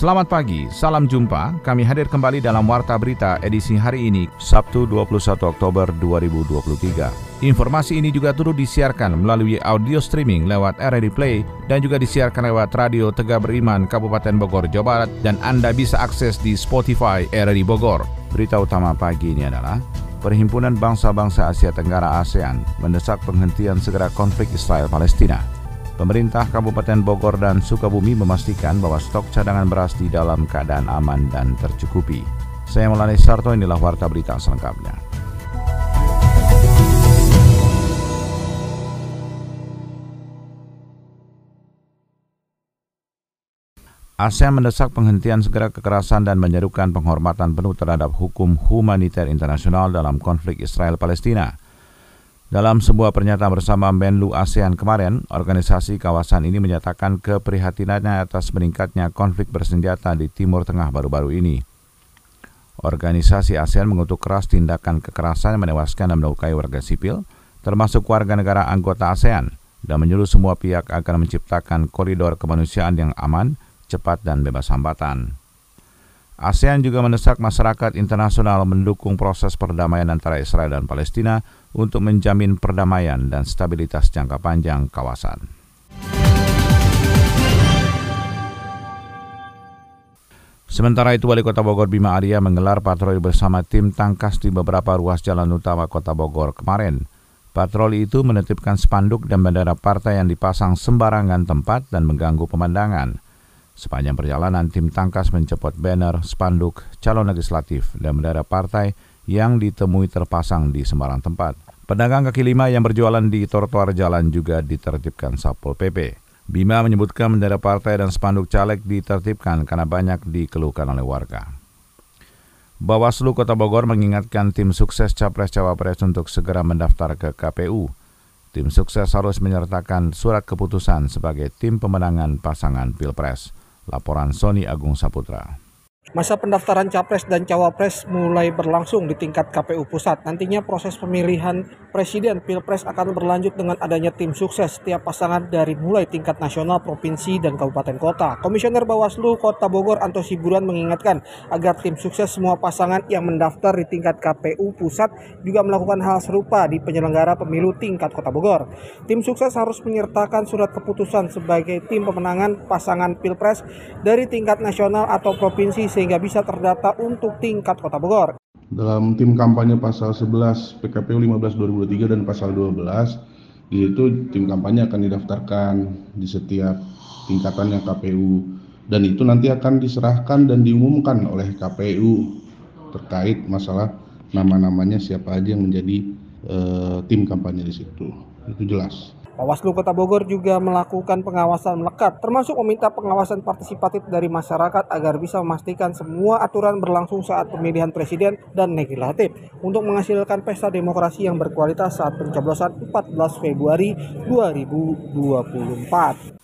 Selamat pagi, salam jumpa. Kami hadir kembali dalam Warta Berita edisi hari ini, Sabtu 21 Oktober 2023. Informasi ini juga turut disiarkan melalui audio streaming lewat RRI Play dan juga disiarkan lewat Radio Tegak Beriman Kabupaten Bogor, Jawa Barat dan Anda bisa akses di Spotify RRI Bogor. Berita utama pagi ini adalah Perhimpunan Bangsa-Bangsa Asia Tenggara ASEAN mendesak penghentian segera konflik Israel-Palestina. Pemerintah Kabupaten Bogor dan Sukabumi memastikan bahwa stok cadangan beras di dalam keadaan aman dan tercukupi. Saya Melani Sarto, inilah Warta Berita selengkapnya. ASEAN mendesak penghentian segera kekerasan dan menyerukan penghormatan penuh terhadap hukum humaniter internasional dalam konflik Israel-Palestina. Dalam sebuah pernyataan bersama Menlu ASEAN kemarin, organisasi kawasan ini menyatakan keprihatinannya atas meningkatnya konflik bersenjata di Timur Tengah baru-baru ini. Organisasi ASEAN mengutuk keras tindakan kekerasan yang menewaskan dan melukai warga sipil, termasuk warga negara anggota ASEAN, dan menyuruh semua pihak agar menciptakan koridor kemanusiaan yang aman, cepat, dan bebas hambatan. ASEAN juga mendesak masyarakat internasional mendukung proses perdamaian antara Israel dan Palestina untuk menjamin perdamaian dan stabilitas jangka panjang kawasan. Sementara itu, Wali Kota Bogor Bima Arya menggelar patroli bersama tim tangkas di beberapa ruas jalan utama Kota Bogor kemarin. Patroli itu menetipkan spanduk dan bendera partai yang dipasang sembarangan tempat dan mengganggu pemandangan. Sepanjang perjalanan, tim tangkas mencopot banner, spanduk, calon legislatif, dan bendera partai yang ditemui terpasang di sembarang tempat. Pedagang kaki lima yang berjualan di trotoar jalan juga ditertibkan Satpol PP. Bima menyebutkan bendera partai dan spanduk caleg ditertibkan karena banyak dikeluhkan oleh warga. Bawaslu Kota Bogor mengingatkan tim sukses Capres-Cawapres untuk segera mendaftar ke KPU. Tim sukses harus menyertakan surat keputusan sebagai tim pemenangan pasangan Pilpres. Laporan Sony Agung Saputra. Masa pendaftaran Capres dan Cawapres mulai berlangsung di tingkat KPU Pusat. Nantinya proses pemilihan Presiden Pilpres akan berlanjut dengan adanya tim sukses setiap pasangan dari mulai tingkat nasional, provinsi, dan kabupaten kota. Komisioner Bawaslu Kota Bogor Anto Siburan mengingatkan agar tim sukses semua pasangan yang mendaftar di tingkat KPU Pusat juga melakukan hal serupa di penyelenggara pemilu tingkat Kota Bogor. Tim sukses harus menyertakan surat keputusan sebagai tim pemenangan pasangan Pilpres dari tingkat nasional atau provinsi sehingga bisa terdata untuk tingkat Kota Bogor. Dalam tim kampanye pasal 11 PKPU 15 2023 dan pasal 12 yaitu tim kampanye akan didaftarkan di setiap tingkatannya KPU dan itu nanti akan diserahkan dan diumumkan oleh KPU terkait masalah nama-namanya siapa aja yang menjadi uh, tim kampanye di situ. Itu jelas. Bawaslu Kota Bogor juga melakukan pengawasan melekat, termasuk meminta pengawasan partisipatif dari masyarakat agar bisa memastikan semua aturan berlangsung saat pemilihan presiden dan legislatif untuk menghasilkan pesta demokrasi yang berkualitas saat pencoblosan 14 Februari 2024.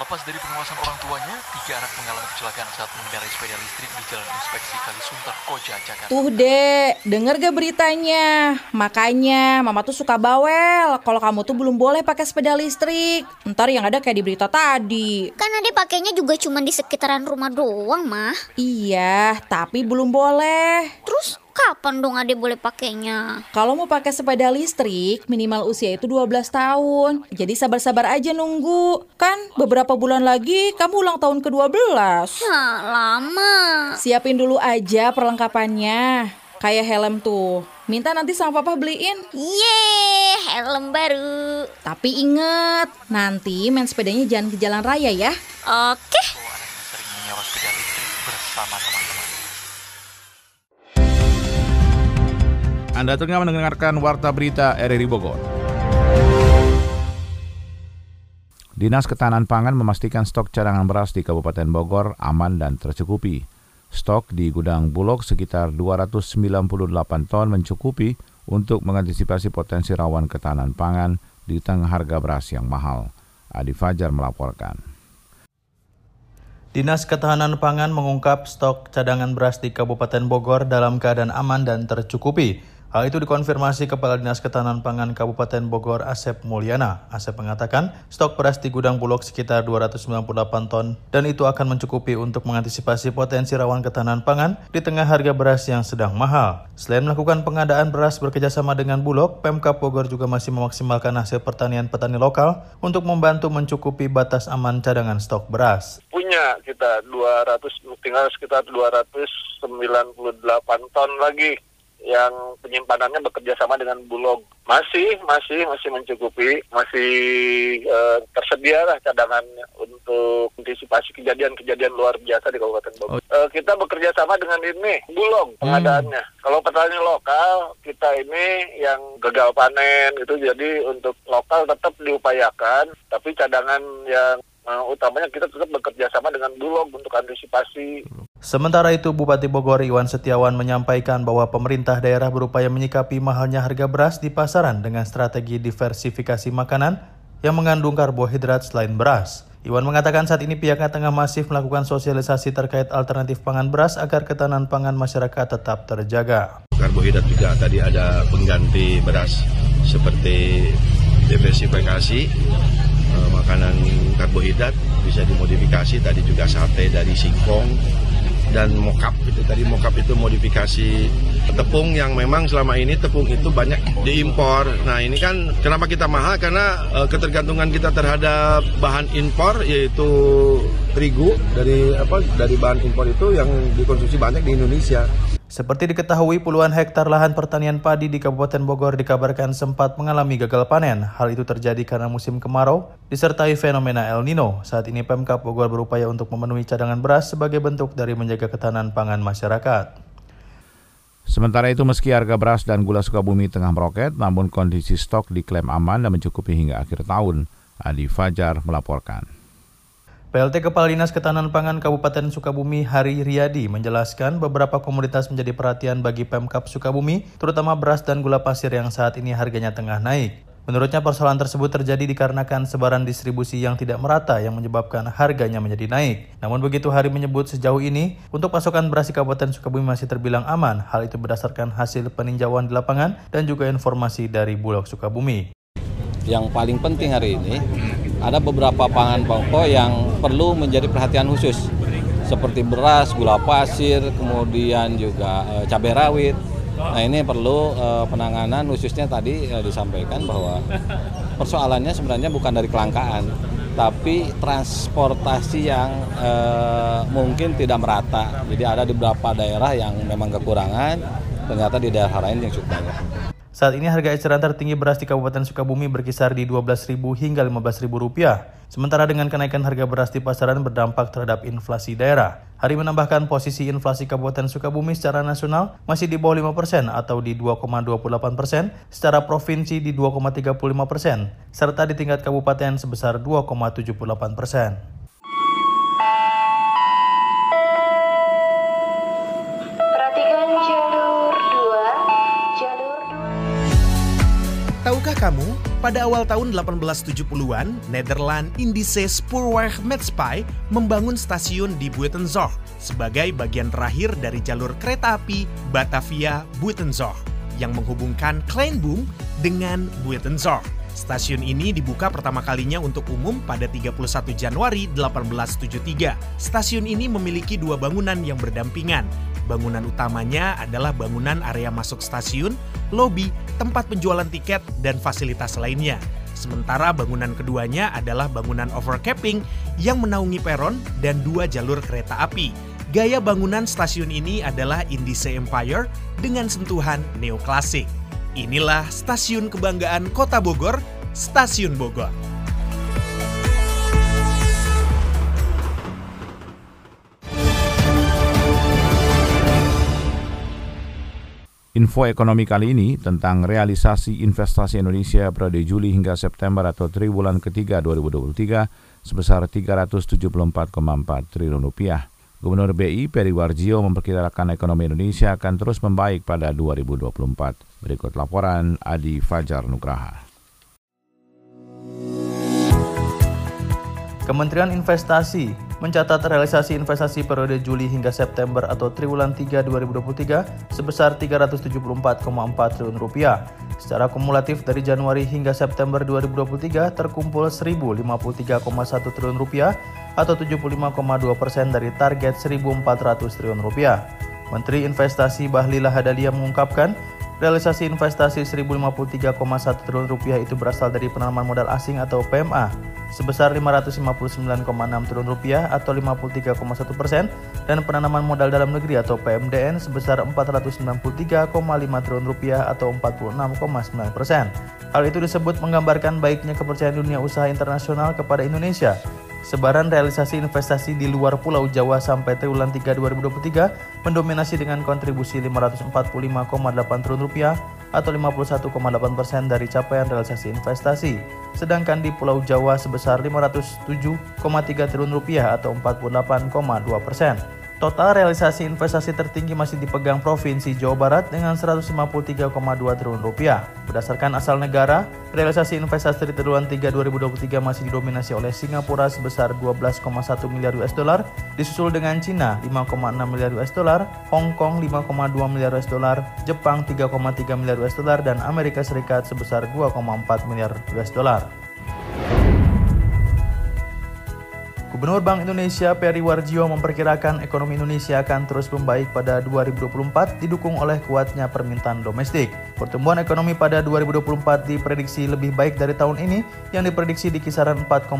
Lepas dari pengawasan orang tuanya, tiga anak mengalami kecelakaan saat mengendarai sepeda listrik di Jalan Inspeksi Kalisunter, Koja, Jakarta. Tuh dek, denger gak beritanya? Makanya mama tuh suka bawel kalau kamu tuh belum boleh pakai sepeda listrik. Ntar yang ada kayak di berita tadi. Kan ade pakainya juga cuma di sekitaran rumah doang, mah. Iya, tapi belum boleh. Terus kapan dong ade boleh pakainya? Kalau mau pakai sepeda listrik, minimal usia itu 12 tahun. Jadi sabar-sabar aja nunggu. Kan beberapa bulan lagi kamu ulang tahun ke-12. Nah, lama. Siapin dulu aja perlengkapannya. Kayak helm tuh. Minta nanti sama papa beliin. Yeay, helm baru. Tapi inget, nanti main sepedanya jangan ke jalan raya ya. Oke. Yang sering menyewa sepeda listrik bersama teman-teman. Anda tengah mendengarkan Warta Berita RRI Bogor. Dinas Ketahanan Pangan memastikan stok cadangan beras di Kabupaten Bogor aman dan tercukupi. Stok di gudang Bulog sekitar 298 ton mencukupi untuk mengantisipasi potensi rawan ketahanan pangan di tengah harga beras yang mahal. Adi Fajar melaporkan. Dinas Ketahanan Pangan mengungkap stok cadangan beras di Kabupaten Bogor dalam keadaan aman dan tercukupi. Hal itu dikonfirmasi Kepala Dinas Ketahanan Pangan Kabupaten Bogor Asep Mulyana. Asep mengatakan stok beras di gudang Bulog sekitar 298 ton dan itu akan mencukupi untuk mengantisipasi potensi rawan ketahanan pangan di tengah harga beras yang sedang mahal. Selain melakukan pengadaan beras bekerjasama dengan Bulog, Pemkap Bogor juga masih memaksimalkan hasil pertanian petani lokal untuk membantu mencukupi batas aman cadangan stok beras. Punya kita 200 tinggal sekitar 298 ton lagi yang penyimpanannya bekerja sama dengan Bulog. Masih, masih, masih mencukupi, masih uh, tersedia lah cadangan untuk antisipasi kejadian-kejadian luar biasa di Kabupaten Bogor. Oh. Uh, kita bekerja sama dengan ini, Bulog hmm. pengadaannya. Kalau petani lokal, kita ini yang gagal panen itu jadi untuk lokal tetap diupayakan, tapi cadangan yang uh, utamanya kita tetap bekerja sama dengan Bulog untuk antisipasi Sementara itu, Bupati Bogor Iwan Setiawan menyampaikan bahwa pemerintah daerah berupaya menyikapi mahalnya harga beras di pasaran dengan strategi diversifikasi makanan yang mengandung karbohidrat selain beras. Iwan mengatakan saat ini pihaknya tengah masif melakukan sosialisasi terkait alternatif pangan beras agar ketahanan pangan masyarakat tetap terjaga. Karbohidrat juga tadi ada pengganti beras seperti diversifikasi makanan karbohidrat bisa dimodifikasi tadi juga sate dari singkong dan mokap itu tadi mokap itu modifikasi tepung yang memang selama ini tepung itu banyak diimpor. Nah ini kan kenapa kita mahal karena uh, ketergantungan kita terhadap bahan impor yaitu terigu dari apa dari bahan impor itu yang dikonsumsi banyak di Indonesia. Seperti diketahui, puluhan hektar lahan pertanian padi di Kabupaten Bogor dikabarkan sempat mengalami gagal panen. Hal itu terjadi karena musim kemarau disertai fenomena El Nino. Saat ini Pemkap Bogor berupaya untuk memenuhi cadangan beras sebagai bentuk dari menjaga ketahanan pangan masyarakat. Sementara itu meski harga beras dan gula Sukabumi tengah meroket, namun kondisi stok diklaim aman dan mencukupi hingga akhir tahun. Adi Fajar melaporkan. PLT Kepala Dinas Ketahanan Pangan Kabupaten Sukabumi Hari Riyadi menjelaskan beberapa komoditas menjadi perhatian bagi Pemkap Sukabumi, terutama beras dan gula pasir yang saat ini harganya tengah naik. Menurutnya persoalan tersebut terjadi dikarenakan sebaran distribusi yang tidak merata yang menyebabkan harganya menjadi naik. Namun begitu Hari menyebut sejauh ini, untuk pasokan beras di Kabupaten Sukabumi masih terbilang aman. Hal itu berdasarkan hasil peninjauan di lapangan dan juga informasi dari Bulog Sukabumi. Yang paling penting hari ini ada beberapa pangan pokok yang perlu menjadi perhatian khusus seperti beras, gula pasir, kemudian juga e, cabai rawit. Nah ini perlu e, penanganan khususnya tadi e, disampaikan bahwa persoalannya sebenarnya bukan dari kelangkaan, tapi transportasi yang e, mungkin tidak merata. Jadi ada di beberapa daerah yang memang kekurangan, ternyata di daerah lain yang cukup banyak. Saat ini harga eceran tertinggi beras di Kabupaten Sukabumi berkisar di Rp12.000 hingga Rp15.000. Sementara dengan kenaikan harga beras di pasaran berdampak terhadap inflasi daerah. Hari menambahkan posisi inflasi Kabupaten Sukabumi secara nasional masih di bawah 5 persen atau di 2,28 persen, secara provinsi di 2,35 persen, serta di tingkat kabupaten sebesar 2,78 pada awal tahun 1870-an, Nederland Indische Spoorwegmaatschappij membangun stasiun di Buitenzorg sebagai bagian terakhir dari jalur kereta api Batavia-Buitenzorg yang menghubungkan Kleinboom dengan Buitenzorg. Stasiun ini dibuka pertama kalinya untuk umum pada 31 Januari 1873. Stasiun ini memiliki dua bangunan yang berdampingan, Bangunan utamanya adalah bangunan area masuk stasiun, lobi, tempat penjualan tiket, dan fasilitas lainnya. Sementara bangunan keduanya adalah bangunan overcapping yang menaungi peron dan dua jalur kereta api. Gaya bangunan stasiun ini adalah Indice Empire dengan sentuhan neoklasik. Inilah stasiun kebanggaan Kota Bogor, Stasiun Bogor. Info ekonomi kali ini tentang realisasi investasi Indonesia periode Juli hingga September atau triwulan ketiga 2023 sebesar 374,4 triliun rupiah. Gubernur BI Peri Warjio memperkirakan ekonomi Indonesia akan terus membaik pada 2024. Berikut laporan Adi Fajar Nugraha. Kementerian Investasi mencatat realisasi investasi periode Juli hingga September atau triwulan 3 2023 sebesar 374,4 triliun rupiah. Secara kumulatif dari Januari hingga September 2023 terkumpul 1053,1 triliun rupiah atau 75,2 persen dari target 1.400 triliun rupiah. Menteri Investasi Bahlila Hadalia mengungkapkan, realisasi investasi 1.053,1 triliun rupiah itu berasal dari penanaman modal asing atau PMA sebesar 559,6 triliun rupiah atau 53,1 persen dan penanaman modal dalam negeri atau PMDN sebesar 493,5 triliun rupiah atau 46,9 persen. Hal itu disebut menggambarkan baiknya kepercayaan dunia usaha internasional kepada Indonesia Sebaran realisasi investasi di luar Pulau Jawa sampai triwulan 3 2023 mendominasi dengan kontribusi 545,8 triliun rupiah atau 51,8 persen dari capaian realisasi investasi. Sedangkan di Pulau Jawa sebesar 507,3 triliun rupiah atau 48,2 persen. Total realisasi investasi tertinggi masih dipegang Provinsi Jawa Barat dengan 153,2 triliun rupiah. Berdasarkan asal negara, realisasi investasi di triwulan 3 2023 masih didominasi oleh Singapura sebesar 12,1 miliar US dollar, disusul dengan Cina 5,6 miliar US dollar, Hong Kong 5,2 miliar US dollar, Jepang 3,3 miliar US dollar dan Amerika Serikat sebesar 2,4 miliar US dollar. Gubernur Bank Indonesia Peri Warjio memperkirakan ekonomi Indonesia akan terus membaik pada 2024 didukung oleh kuatnya permintaan domestik. Pertumbuhan ekonomi pada 2024 diprediksi lebih baik dari tahun ini yang diprediksi di kisaran 4,5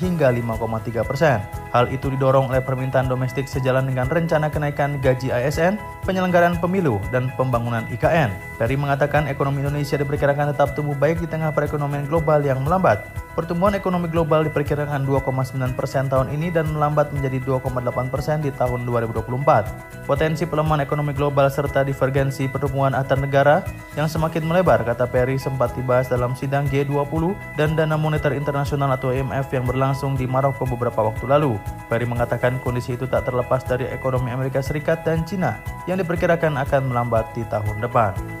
hingga 5,3 persen. Hal itu didorong oleh permintaan domestik sejalan dengan rencana kenaikan gaji ASN, penyelenggaraan pemilu, dan pembangunan IKN. Peri mengatakan ekonomi Indonesia diperkirakan tetap tumbuh baik di tengah perekonomian global yang melambat. Pertumbuhan ekonomi global diperkirakan 2,9 persen tahun ini dan melambat menjadi 2,8 persen di tahun 2024. Potensi pelemahan ekonomi global serta divergensi pertumbuhan antar negara yang semakin melebar, kata Perry sempat dibahas dalam sidang G20 dan Dana Moneter Internasional atau IMF yang berlangsung di Maroko beberapa waktu lalu. Perry mengatakan kondisi itu tak terlepas dari ekonomi Amerika Serikat dan Cina yang diperkirakan akan melambat di tahun depan.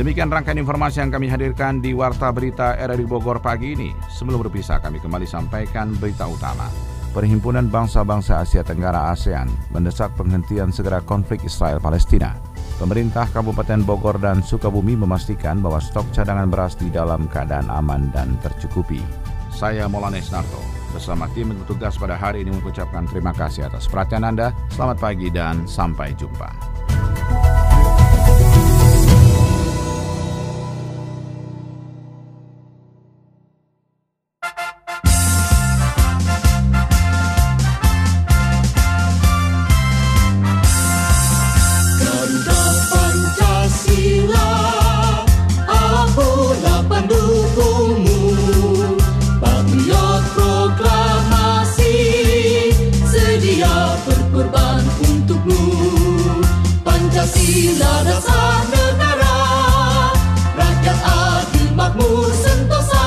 Demikian rangkaian informasi yang kami hadirkan di Warta Berita RRI Bogor pagi ini. Sebelum berpisah, kami kembali sampaikan berita utama. Perhimpunan Bangsa-Bangsa Asia Tenggara ASEAN mendesak penghentian segera konflik Israel-Palestina. Pemerintah Kabupaten Bogor dan Sukabumi memastikan bahwa stok cadangan beras di dalam keadaan aman dan tercukupi. Saya Molanes Narto, bersama tim bertugas pada hari ini mengucapkan terima kasih atas perhatian Anda. Selamat pagi dan sampai jumpa. Sila na sa nara. Rakyat atin magmusentosa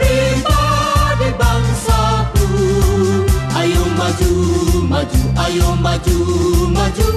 Pribadi bangsaku Ayo maju, maju, ayo maju, maju